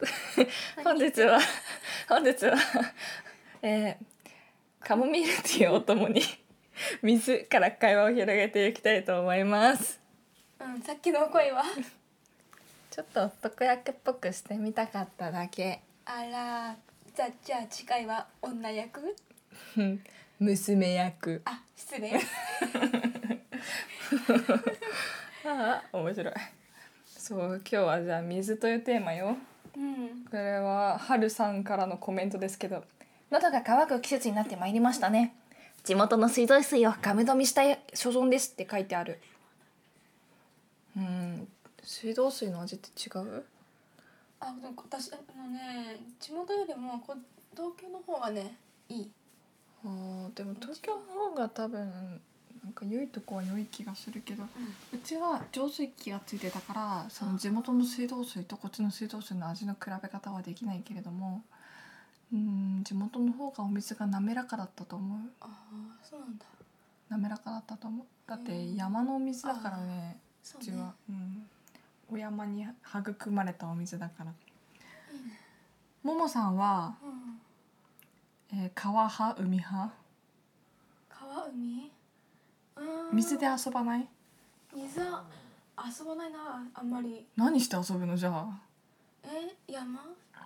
本日は本日は えー、カモミールティーをお供に 水から会話を広げていきたいと思います。うんさっきの声は？ちょっと男役っぽくしてみたかっただけ。あらじゃじゃあ次回は女役？うん。娘役。あ失礼。ああ面白い。そう今日はじゃあ水というテーマようん。これは春さんからのコメントですけど。喉が渇く季節になってまいりましたね。地元の水道水をガム飲みしたい所存ですって書いてある。うん。水道水の味って違う？あでも私あのね地元よりもこ東京の方がねいい。あーでも東京の方が多分なんか良いとこは良い気がするけど、うちは浄水器がついてたからその地元の水道水とこっちの水道水の味の比べ方はできないけれどもうん地元の方がお水が滑らかだったと思う。ああそうなんだ。滑らかだったと思う。だってうん山のお水だからねそうちは、うん、お山に育まれたお水だから。ももさんは、うん。えー川派？海派？川海？うん水で遊ばない？水？は遊ばないなあんまり。何して遊ぶの？じゃあ。え？山？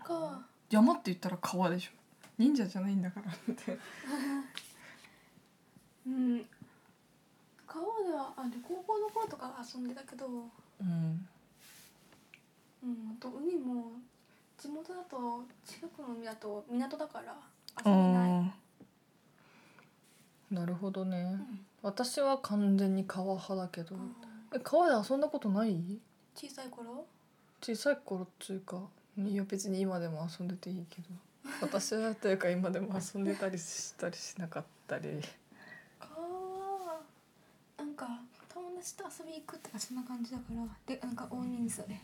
か山って言ったら川でしょ。忍者じゃないんだから。って。うん。川ではあで高校の頃とか遊んでたけど。うん。うんあと海も地元だと近くの海だと港だから遊べない、なるほどね。うん私は完全に川派だけど。うん。え川で遊んだことない？小さい頃？小さい頃っつうかいや別に今でも遊んでていいけど。私はというか今でも遊んでたりしたりしなかったり。川なんか友達と遊び行くとかそんな感じだから。でなんか大人数で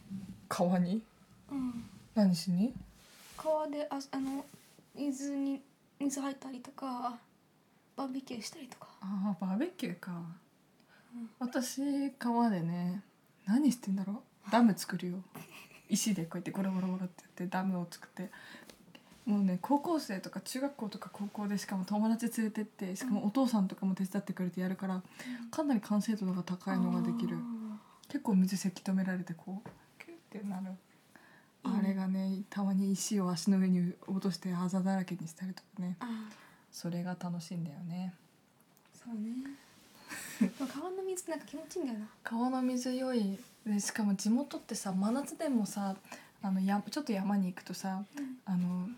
川に？うん。何しに？川でああの水に水入ったりとかバーベキューしたりとかああバーベキューか、うん。私川でね何してんだろう？ダム作るよ。石でこうやってゴロゴロゴロってやってダムを作って。もうね高校生とか中学校とか高校でしかも友達連れてってしかもお父さんとかも手伝ってくれてやるからかなり完成度が高いのができる。結構水せき止められてこうキュッてなる。うんあれがねたまに石を足の上に落としてあざだらけにしたりとかね。それが楽しいんだよねそうね。川の水なんか気持ちいいんだよな。川の水良いでしかも地元ってさ真夏でもさあのやちょっと山に行くとさあの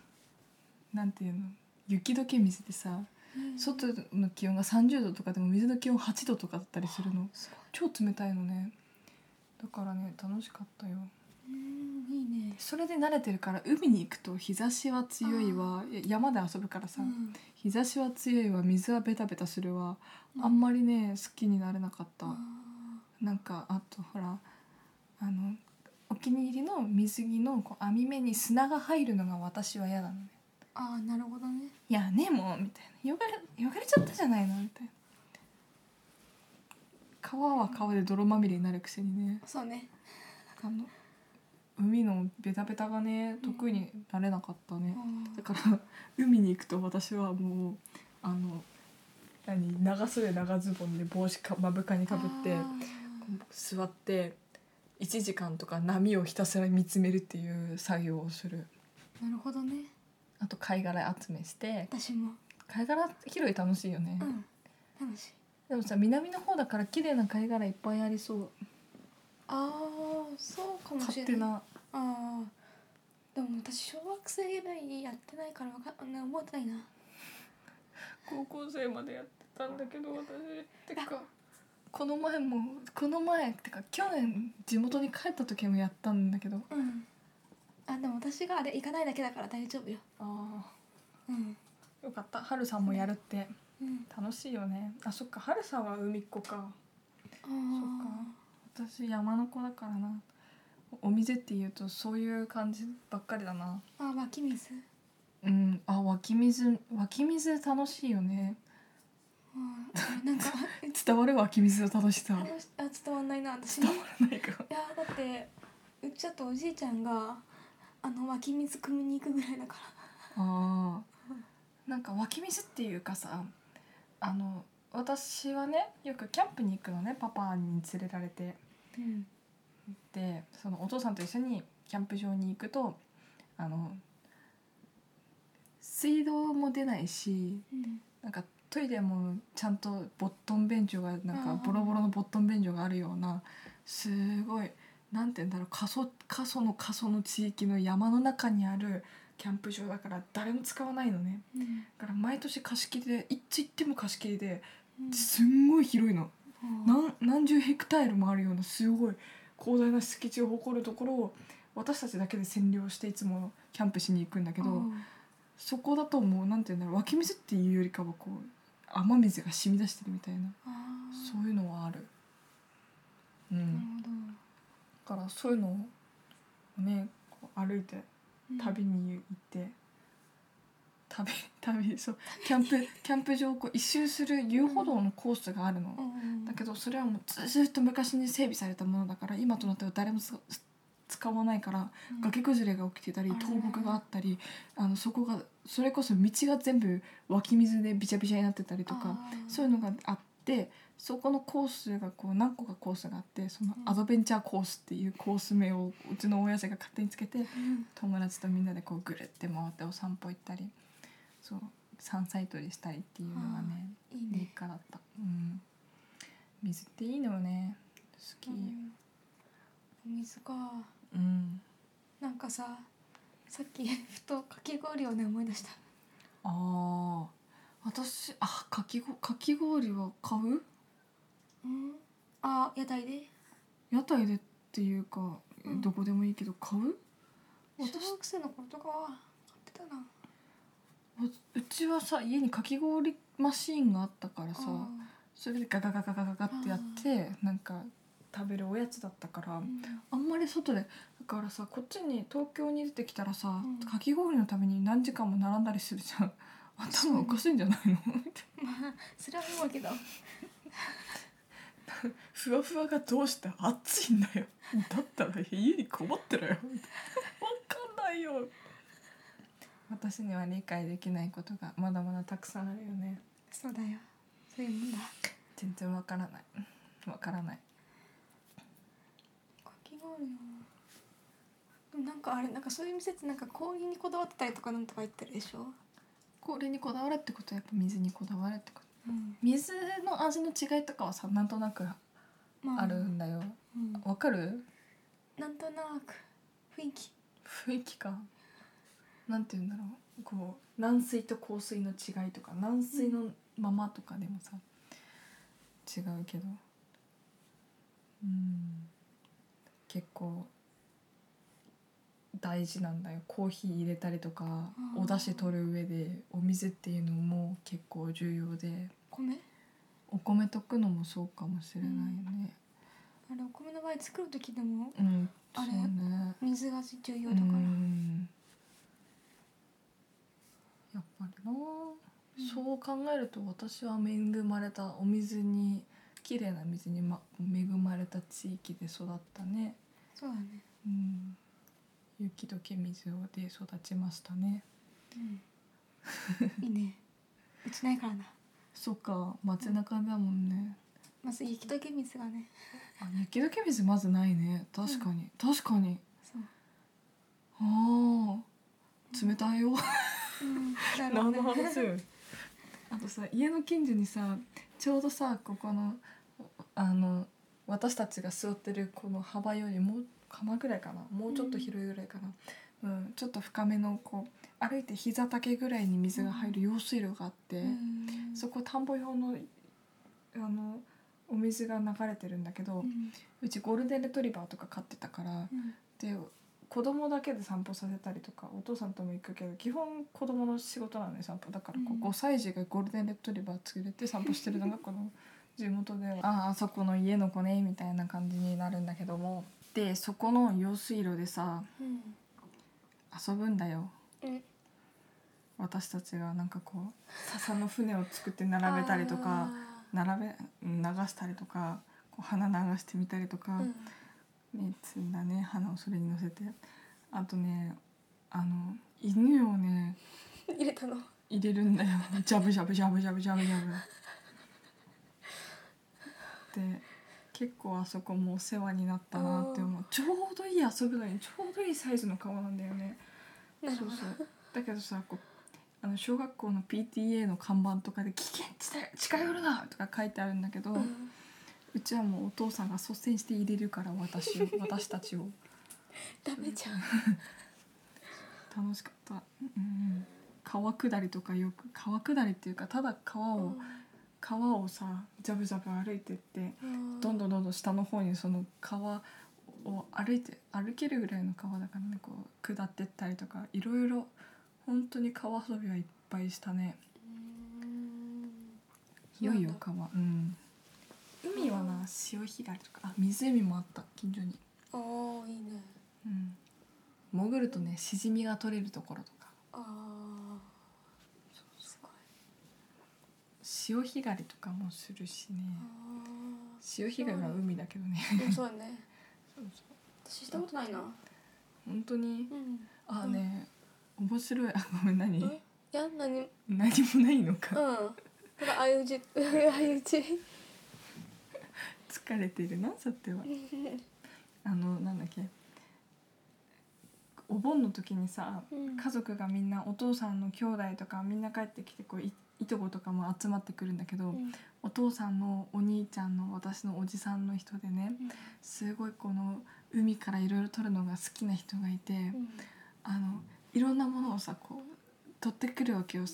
なんていうの？雪解け水でさ外の気温が30度とかでも水の気温8度とかだったりするの。す超冷たいのね。だからね楽しかったようんいいね。それで慣れてるから海に行くと日差しは強いわ。山で遊ぶからさ、うん。日差しは強いわ水はベタベタするわ、うん。あんまりね好きになれなかった、あなんかあとほらあのお気に入りの水着のこう網目に砂が入るのが私は嫌なのね。ーあーなるほどね。いやねもうみたいな。汚れ汚れちゃったじゃないのみたいな。川は川で泥まみれになるくせにね。そうね。あの海のベタベタがね得意になれなかったね、だから海に行くと私はもうあの何長袖長ズボンで帽子か目深にかぶってあ座って1時間とか波をひたすら見つめるっていう作業をする。ーなるほどね。あと貝殻集めして私も。貝殻拾い楽しいよね、うん。楽しい。でもさ南の方だから綺麗な貝殻いっぱいありそう。ああそうかもしれない。ああでも私小学生以来やってないからわかんね覚えてないな。高校生までやってたんだけど私。ってか。この前もこの前ってか去年地元に帰った時もやったんだけど。うん。あでも私があれ行かないだけだから大丈夫よ。あうん。あよかった。はるさんもやるって。うん。楽しいよね。あそっか。はるさんは海っ子か。あそっか私山の子だからな。お水っていうとそういう感じばっかりだな。あ湧き水？うんあ湧き水湧き水楽しいよね。あなんか 伝わる湧き水の楽しさあ伝わんないな。私。伝いわらないか。やだってうちだとおじいちゃんがあの湧き水汲みに行くぐらいだかあー。なんか湧き水っていうかさあの私はねよくキャンプに行くのねパパに連れられて。らうんでそのお父さんと一緒にキャンプ場に行くとあの水道も出ないしうんなんかトイレもちゃんとボットン便所がなんかボロボロのボットン便所があるようなすごいなんて言うんだろう過疎過疎の過疎の地域の山の中にあるキャンプ場だから誰も使わないのね。うん。だから毎年貸し切りでいつ行っても貸し切りでうんすんごい広いの。うん。何何十ヘクタールもあるようなすごい広大な敷地を誇るところを私たちだけで占領していつもキャンプしに行くんだけどうん。そこだともうなんて言うんだろう湧き水っていうよりかはこう雨水が染み出してるみたいなそういうのはある。う、なんだからそういうのをね歩いてうん。旅に行って、旅 旅そうキャンプキャンプ場をこう一周する遊歩道のコースがあるの。うんだけどそれはもうずっと昔に整備されたものだから今となっては誰もつ使わないからうん。崖崩れが起きてたりあ倒木があったりあのそこがそれこそ道が全部湧き水でびちゃびちゃになってたりとかそういうのがあってそこのコースがこう何個かコースがあってそのうん。アドベンチャーコースっていうコース名をうちの親父が勝手につけてうん。友達とみんなでこうぐるって回ってお散歩行ったりそう山菜採りしたりっていうのがね日いいね。課だった、うん、水っていいのよね。好き。うん。お水か。うん。なんかささっき ふとかき氷をね思い出した。ああ私あかきごかき氷は買う？うん。あ屋台で？屋台でっていうか、うん。どこでもいいけど買う？小私学生の頃とかは買ってたな。わうちはさ家にかき氷マシーンがあったからさあそれでガガガガガガガってやってなんか食べるおやつだったからーうん。あんまり外でだからさこっちに東京に出てきたらさ、うん。かき氷のために何時間も並んだりするじゃん。頭おかしいんじゃないの？まあ それは思うけど。ふわふわがどうして熱いんだよ。だったら家にこもってろよ。わかんないよ私には理解できないことがまだまだたくさんあるよね。そうだよ。そういうもんだ。全然わからない。わからない。かき氷のでもなんかあれなんかそういう店ってなんか氷にこだわってたりとかなんとか言ってるでしょ、氷にこだわるってことはやっぱ水にこだわるってこと。うん。水の味の違いとかはさなんとなくまあるんだよ。うん、わかる？なんとなく。雰囲気。雰囲気かなんて言うんだろう。こう軟水と硬水の違いとか軟水のままとかでもさ違うけど。うん。結構大事なんだよ。コーヒー入れたりとかお出汁取る上でお水っていうのも結構重要で。米？お米溶くのもそうかもしれないよねあれお米の場合作る時でもうん、あれ？ね水が重要うだから、んやっぱりな、うん。そう考えると私は恵まれたお水に綺麗な水に、ま、恵まれた地域で育ったね、そうだね、うん、雪解け水をで育ちましたね。うん、いいね。うちないからな。そっか。街中だもんね。まず雪解け水がね。あ雪解け水まずないね。確かに、確かに。そう、ああ冷たいようん、何ねの話よあとさ家の近所にさちょうどさここのあの私たちが座ってるこの幅よりもう鎌ぐらいかな。もうちょっと広いぐらいかな、うん。ちょっと深めのこう歩いて膝丈ぐらいに水が入る用水路があって、うん。そこ田んぼ用のあのお水が流れてるんだけど、ううんちゴールデンレトリバーとか飼ってたからうん。で子供だけで散歩させたりとかお父さんとも行くけど基本子供の仕事なのね散歩。だからこううん。5歳児がゴールデンレトリバー連れて散歩してるのがこの地元ではあああそこの家の子ねみたいな感じになるんだけどもでそこの用水路でさうん遊ぶんだよ。うん。私たちがなんかこう笹の船を作って並べたりとか並べうん流したりとかこう花流してみたりとか。うんね摘んだね花をそれに乗せて。あとねあの犬をね入れたの？入れるんだよ。ジャブジャブジャブジャブジャブジャブ。で結構あそこもお世話になったなって思う。ちょうどいい遊ぶのにちょうどいいサイズの顔なんだよね。そうそう。だけどさこうあの小学校の PTA の看板とかで「危険地帯近寄るな!」とか書いてあるんだけど、ううんちはもうお父さんが率先して入れるから私を 私たちを。ダメじゃん。楽しかった、うん、川下りとかよく川下りっていうかただ川を、川をさジャブジャブ歩いてってどんどんどんどん下の方にその川を歩いて歩けるぐらいの川だからねこう下ってったりとかいろいろ本当に川遊びはいっぱいしたね。うん。良いよ川。うん海はな潮干狩りとか。あ湖もあった近所に。ああいいね。うん。潜るとねしじみが取れるところとか。ああすごい潮干狩りとかもするしね。あ潮干狩りは海だけどね。そうだね。そうそう。私したことないな。本当に？うん。あね面白い。あごめん何？え？いや何？うん何もないのか。ただ相打ち相打ち疲れてるなさては。あのなんだっけ。お盆の時にさうん。家族がみんなお父さんの兄弟とかみんな帰ってきてこういいとことかも集まってくるんだけど、うん。お父さんのお兄ちゃんの私のおじさんの人でねすごいこの海からいろいろ取るのが好きな人がいて、うん。あのいろんなものをさこう取ってくるわけよ。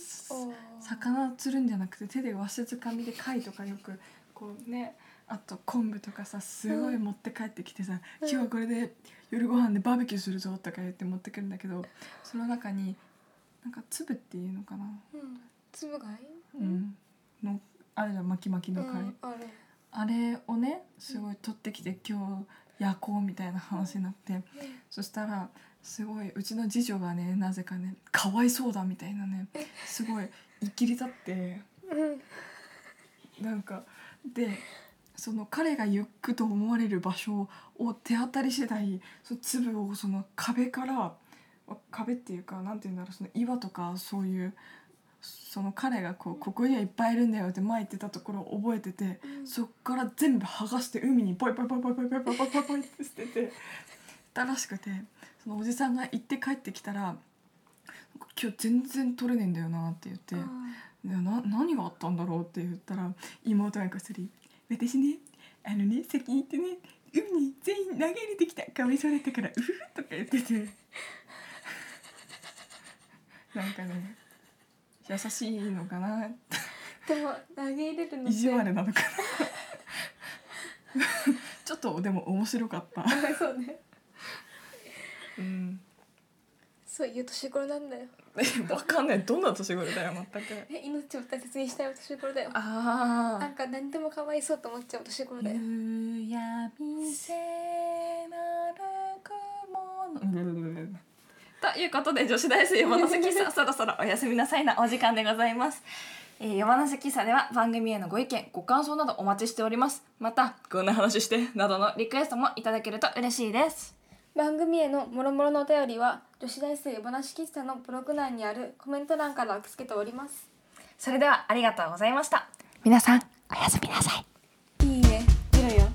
魚釣るんじゃなくて手でわしづかみで貝とかよくこうねあと昆布とかさすごい持って帰ってきてさ「うん。今日はこれで夜ご飯でバーベキューするぞ」とか言って持ってくるんだけどその中になんか粒っていうのかな、うん。粒貝？うん、のあるじゃん巻き巻きの貝、うんあれあれをねすごい取ってきて今日焼こうみたいな話になってそしたらすごいうちの次女がねなぜかねかわいそうだみたいなねすごいいきり立って。うん。なんかでその彼が行くと思われる場所を手当たり次第その粒をその壁から壁っていうかなんて言うんだろうその岩とかそういうその彼がこうここにはいっぱいいるんだよって前言ってたところを覚えてて、うんそっから全部剥がして海にポイポイポイポイポイポイポイポイポイポイって捨ててたらしくてそのおじさんが行って帰ってきたら「今日全然取れねえんだよな」って言って。な何があったんだろうって言ったら妹がこっそり「私ねあのね先に行ってね海に全員投げ入れてきた。かわいそうだったからうふふ」とか言ってて。なんかね優しいのかな。ーでも投げ入れるの意地悪なのかな。ちょっとでも面白かった。そうね。うんそういう年頃なんだよ。わかんない。どんな年頃だよ全く。え命を大切にしたい年頃だよ。あなんか何でもかわいそうと思っちゃう年頃だよ。夕闇せなる雲。のということで女子大生山梨喫茶そろそろおやすみなさいなお時間でございます、えー、山梨喫茶では番組へのご意見ご感想などお待ちしております。またこんな話してなどのリクエストもいただけると嬉しいです番組へのもろもろのお便りは女子大生山梨喫茶のブログ内にあるコメント欄から受け付けております。それではありがとうございました。皆さんおやすみなさい。いいね見ろよ